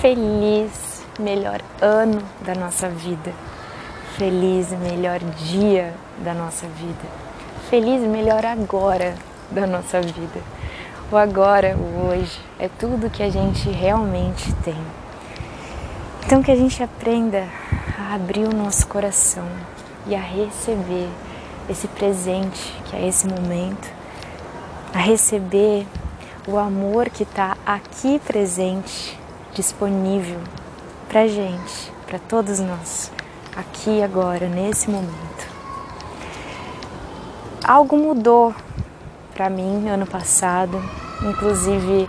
feliz melhor ano da nossa vida, feliz melhor dia da nossa vida, feliz melhor agora da nossa vida. O agora, o hoje, é tudo que a gente realmente tem. Então que a gente aprenda a abrir o nosso coração e a receber esse presente que é esse momento, a receber o amor que está aqui presente, disponível para gente, para todos nós, aqui agora, nesse momento. Algo mudou para mim ano passado, inclusive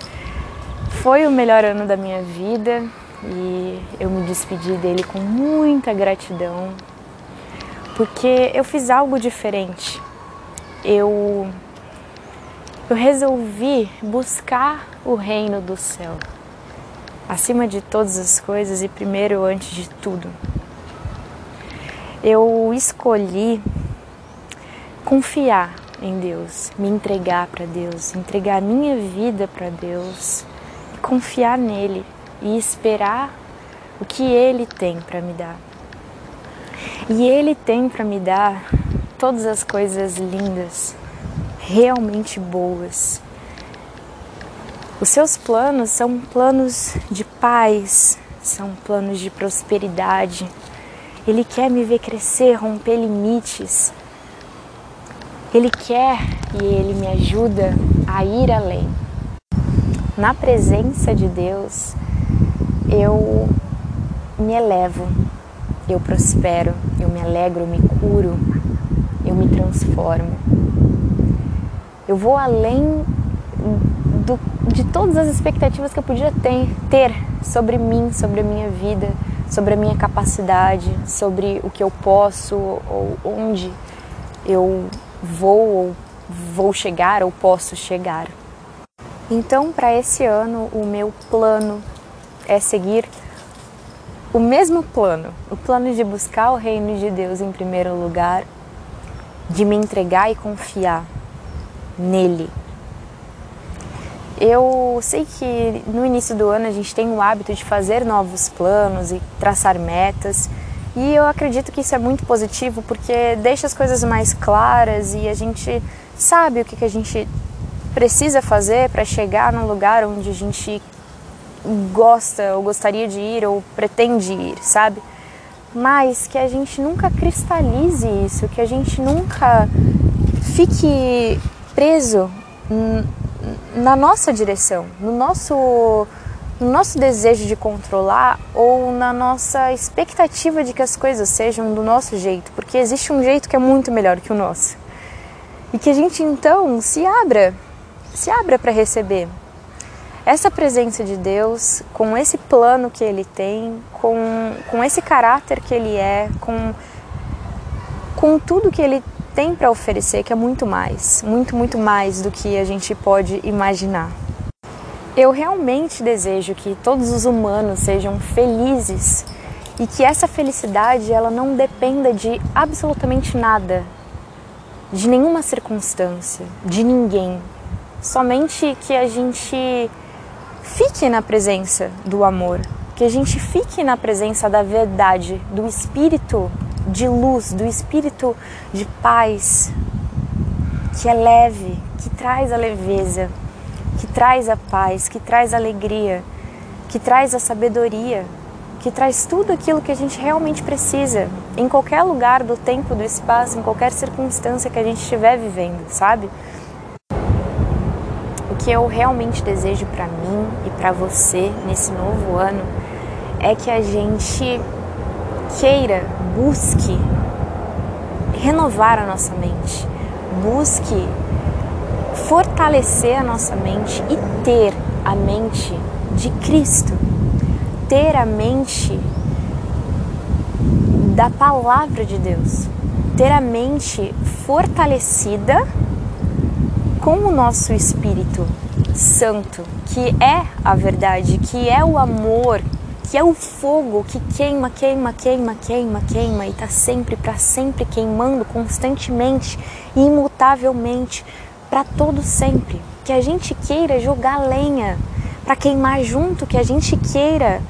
foi o melhor ano da minha vida e eu me despedi dele com muita gratidão, porque eu fiz algo diferente. Eu eu resolvi buscar o reino do céu acima de todas as coisas e primeiro antes de tudo. Eu escolhi confiar em Deus, me entregar para Deus, entregar a minha vida para Deus, confiar nele e esperar o que ele tem para me dar. E ele tem para me dar todas as coisas lindas, realmente boas. Os seus planos são planos de paz, são planos de prosperidade. Ele quer me ver crescer, romper limites. Ele quer e ele me ajuda a ir além. Na presença de Deus, eu me elevo, eu prospero, eu me alegro, eu me curo, eu me transformo. Eu vou além do, de todas as expectativas que eu podia ter, ter sobre mim, sobre a minha vida, sobre a minha capacidade, sobre o que eu posso ou onde eu vou ou vou chegar ou posso chegar. Então, para esse ano, o meu plano é seguir o mesmo plano, o plano de buscar o reino de Deus em primeiro lugar, de me entregar e confiar nele. Eu sei que no início do ano a gente tem o hábito de fazer novos planos e traçar metas, e eu acredito que isso é muito positivo porque deixa as coisas mais claras e a gente sabe o que, que a gente precisa fazer para chegar num lugar onde a gente gosta ou gostaria de ir ou pretende ir, sabe? Mas que a gente nunca cristalize isso, que a gente nunca fique preso na nossa direção, no nosso, no nosso desejo de controlar ou na nossa expectativa de que as coisas sejam do nosso jeito, porque existe um jeito que é muito melhor que o nosso. E que a gente então se abra se abra para receber essa presença de Deus, com esse plano que Ele tem, com, com esse caráter que Ele é, com, com tudo que Ele tem para oferecer, que é muito mais, muito, muito mais do que a gente pode imaginar. Eu realmente desejo que todos os humanos sejam felizes e que essa felicidade ela não dependa de absolutamente nada, de nenhuma circunstância, de ninguém, somente que a gente fique na presença do amor, que a gente fique na presença da verdade, do espírito de luz, do espírito de paz, que é leve, que traz a leveza, que traz a paz, que traz a alegria, que traz a sabedoria, que traz tudo aquilo que a gente realmente precisa, em qualquer lugar do tempo, do espaço, em qualquer circunstância que a gente estiver vivendo, sabe? que eu realmente desejo para mim e para você nesse novo ano é que a gente queira, busque renovar a nossa mente, busque fortalecer a nossa mente e ter a mente de Cristo, ter a mente da palavra de Deus, ter a mente fortalecida com o nosso Espírito Santo, que é a verdade, que é o amor, que é o fogo que queima, queima, queima, queima, queima e está sempre, para sempre queimando constantemente, imutavelmente, para todo sempre. Que a gente queira jogar lenha para queimar junto, que a gente queira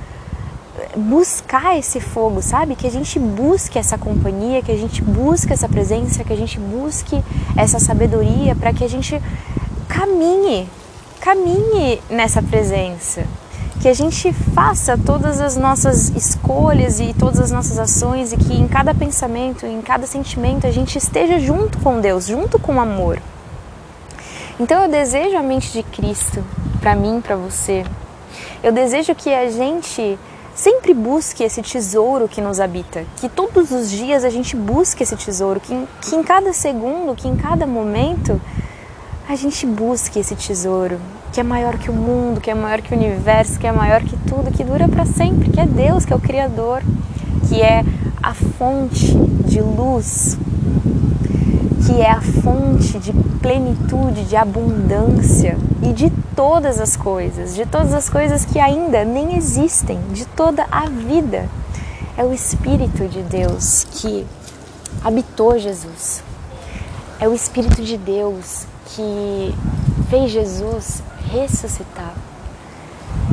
buscar esse fogo, sabe? Que a gente busque essa companhia, que a gente busque essa presença, que a gente busque essa sabedoria para que a gente caminhe, caminhe nessa presença. Que a gente faça todas as nossas escolhas e todas as nossas ações e que em cada pensamento, em cada sentimento, a gente esteja junto com Deus, junto com o amor. Então eu desejo a mente de Cristo para mim, para você. Eu desejo que a gente sempre busque esse tesouro que nos habita, que todos os dias a gente busque esse tesouro, que, que em cada segundo, que em cada momento a gente busque esse tesouro, que é maior que o mundo, que é maior que o universo, que é maior que tudo, que dura para sempre, que é Deus, que é o Criador, que é a fonte de luz, que é a fonte de plenitude, de abundância e de todas as coisas, de todas as coisas que ainda nem existem, de toda a vida. É o Espírito de Deus que habitou Jesus. É o Espírito de Deus que fez Jesus ressuscitar.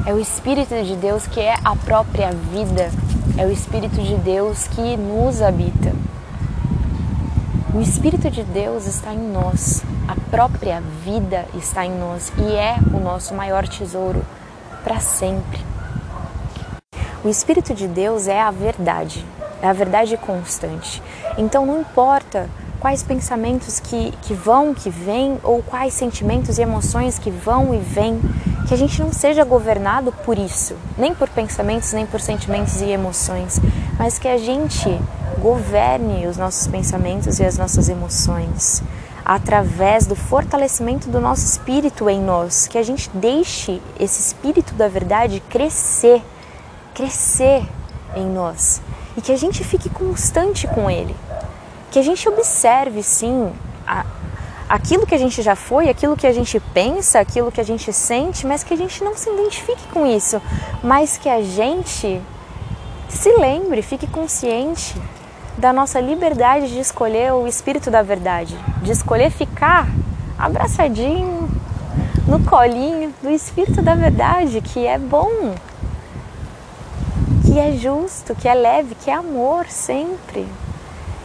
É o Espírito de Deus que é a própria vida. É o Espírito de Deus que nos habita. O Espírito de Deus está em nós, a própria vida está em nós e é o nosso maior tesouro para sempre. O Espírito de Deus é a verdade, é a verdade constante. Então não importa quais pensamentos que, que vão, que vêm, ou quais sentimentos e emoções que vão e vêm, que a gente não seja governado por isso, nem por pensamentos, nem por sentimentos e emoções, mas que a gente governe os nossos pensamentos e as nossas emoções através do fortalecimento do nosso espírito em nós, que a gente deixe esse espírito da verdade crescer, crescer em nós. E que a gente fique constante com ele, que a gente observe sim a, aquilo que a gente já foi, aquilo que a gente pensa, aquilo que a gente sente, mas que a gente não se identifique com isso, mas que a gente se lembre, fique consciente da nossa liberdade de escolher o espírito da verdade, de escolher ficar abraçadinho no colinho do espírito da verdade, que é bom, que é justo, que é leve, que é amor sempre.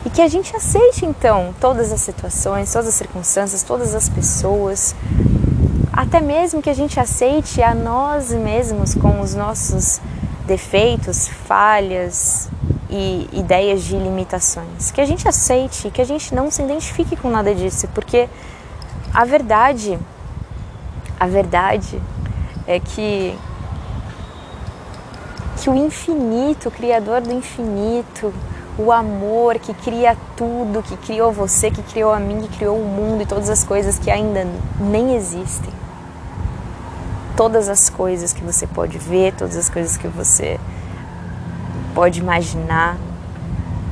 E que a gente aceite então todas as situações, todas as circunstâncias, todas as pessoas, até mesmo que a gente aceite a nós mesmos com os nossos defeitos, falhas, e ideias de limitações. Que a gente aceite, que a gente não se identifique com nada disso, porque a verdade, a verdade é que que o infinito, o criador do infinito, o amor que cria tudo, que criou você, que criou a mim, que criou o mundo e todas as coisas que ainda nem existem. Todas as coisas que você pode ver, todas as coisas que você pode imaginar.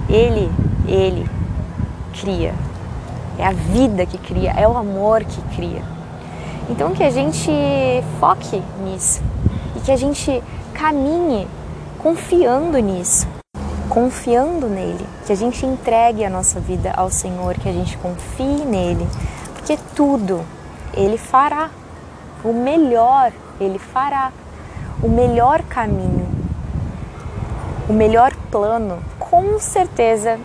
Ele, ele cria. É a vida que cria, é o amor que cria. Então que a gente foque nisso e que a gente caminhe confiando nisso, confiando nele, que a gente entregue a nossa vida ao Senhor, que a gente confie nele, porque tudo ele fará. O melhor ele fará. O melhor caminho o melhor plano, com certeza,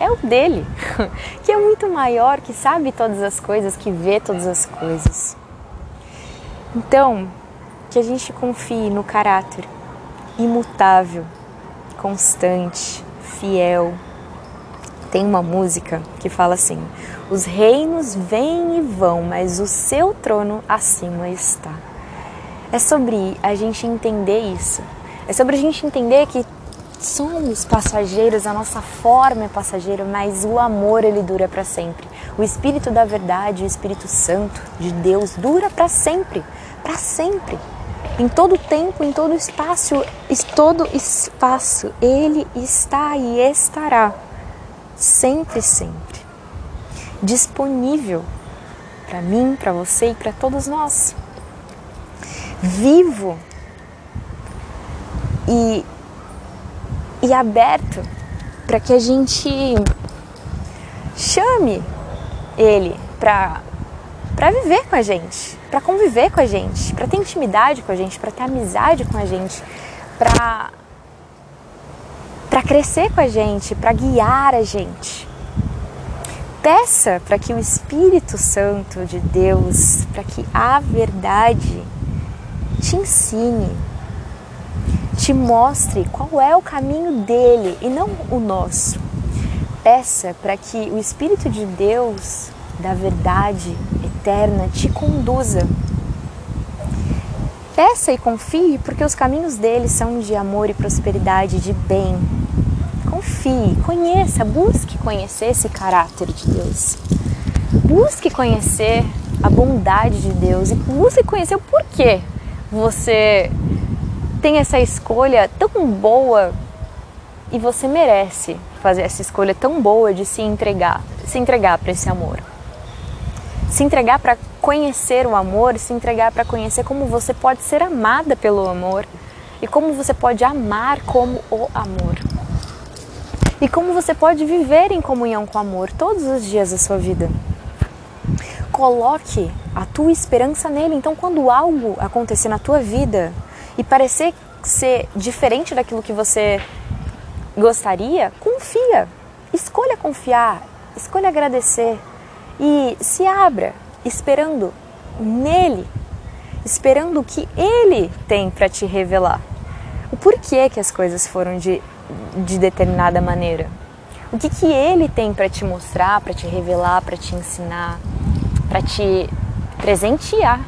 é o dele, que é muito maior, que sabe todas as coisas, que vê todas as coisas. Então, que a gente confie no caráter imutável, constante, fiel. Tem uma música que fala assim: Os reinos vêm e vão, mas o seu trono acima está. É sobre a gente entender isso. É sobre a gente entender que somos passageiros, a nossa forma é passageira, mas o amor ele dura para sempre. O Espírito da verdade, o Espírito Santo de Deus dura para sempre, para sempre. Em todo tempo, em todo espaço, em todo espaço, ele está e estará. Sempre, sempre. Disponível para mim, para você e para todos nós. Vivo e e aberto para que a gente chame ele para para viver com a gente, para conviver com a gente, para ter intimidade com a gente, para ter amizade com a gente, para para crescer com a gente, para guiar a gente. Peça para que o Espírito Santo de Deus, para que a verdade te ensine, te mostre qual é o caminho dele e não o nosso. Peça para que o Espírito de Deus, da verdade eterna, te conduza. Peça e confie, porque os caminhos dele são de amor e prosperidade, de bem. Confie, conheça, busque conhecer esse caráter de Deus. Busque conhecer a bondade de Deus e busque conhecer o porquê você tem essa escolha tão boa e você merece fazer essa escolha tão boa de se entregar, se entregar para esse amor. Se entregar para conhecer o amor, se entregar para conhecer como você pode ser amada pelo amor e como você pode amar como o amor. E como você pode viver em comunhão com o amor todos os dias da sua vida. Coloque a tua esperança nele. Então, quando algo acontecer na tua vida e parecer ser diferente daquilo que você gostaria, confia. Escolha confiar, escolha agradecer e se abra esperando nele, esperando o que ele tem para te revelar. O porquê que as coisas foram de, de determinada maneira. O que, que ele tem para te mostrar, para te revelar, para te ensinar, para te presentear.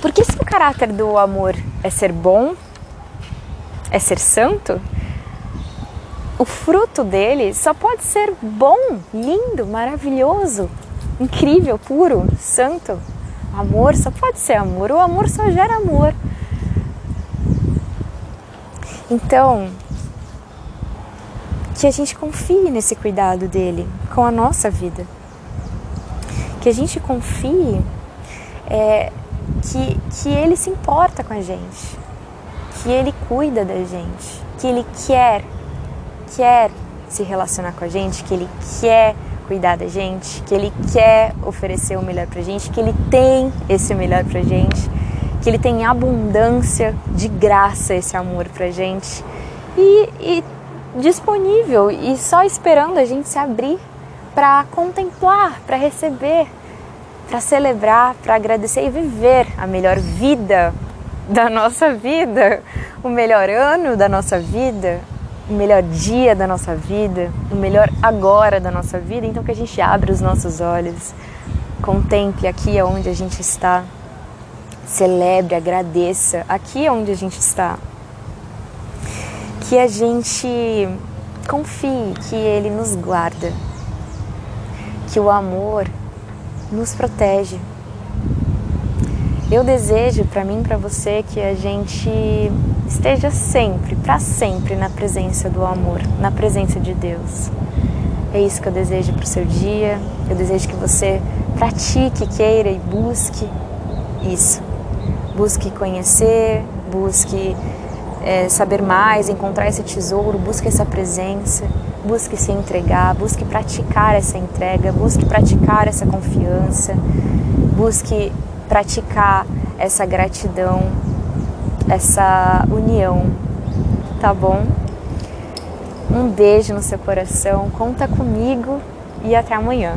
Porque se o caráter do amor é ser bom, é ser santo, o fruto dele só pode ser bom, lindo, maravilhoso, incrível, puro, santo. Amor só pode ser amor, o amor só gera amor. Então, que a gente confie nesse cuidado dele com a nossa vida. Que a gente confie é, que, que ele se importa com a gente, que ele cuida da gente, que ele quer, quer se relacionar com a gente, que ele quer cuidar da gente, que ele quer oferecer o melhor pra gente, que ele tem esse melhor pra gente, que ele tem abundância de graça esse amor pra gente. E, e disponível e só esperando a gente se abrir para contemplar, para receber, para celebrar, para agradecer e viver a melhor vida da nossa vida, o melhor ano da nossa vida, o melhor dia da nossa vida, o melhor agora da nossa vida. Então que a gente abra os nossos olhos, contemple aqui onde a gente está, celebre, agradeça aqui onde a gente está. Que a gente confie que Ele nos guarda, que o amor nos protege. Eu desejo para mim, para você, que a gente esteja sempre, para sempre, na presença do amor, na presença de Deus. É isso que eu desejo para o seu dia. Eu desejo que você pratique, queira e busque isso. Busque conhecer, busque é, saber mais, encontrar esse tesouro, busque essa presença, busque se entregar, busque praticar essa entrega, busque praticar essa confiança, busque praticar essa gratidão, essa união, tá bom? Um beijo no seu coração, conta comigo e até amanhã.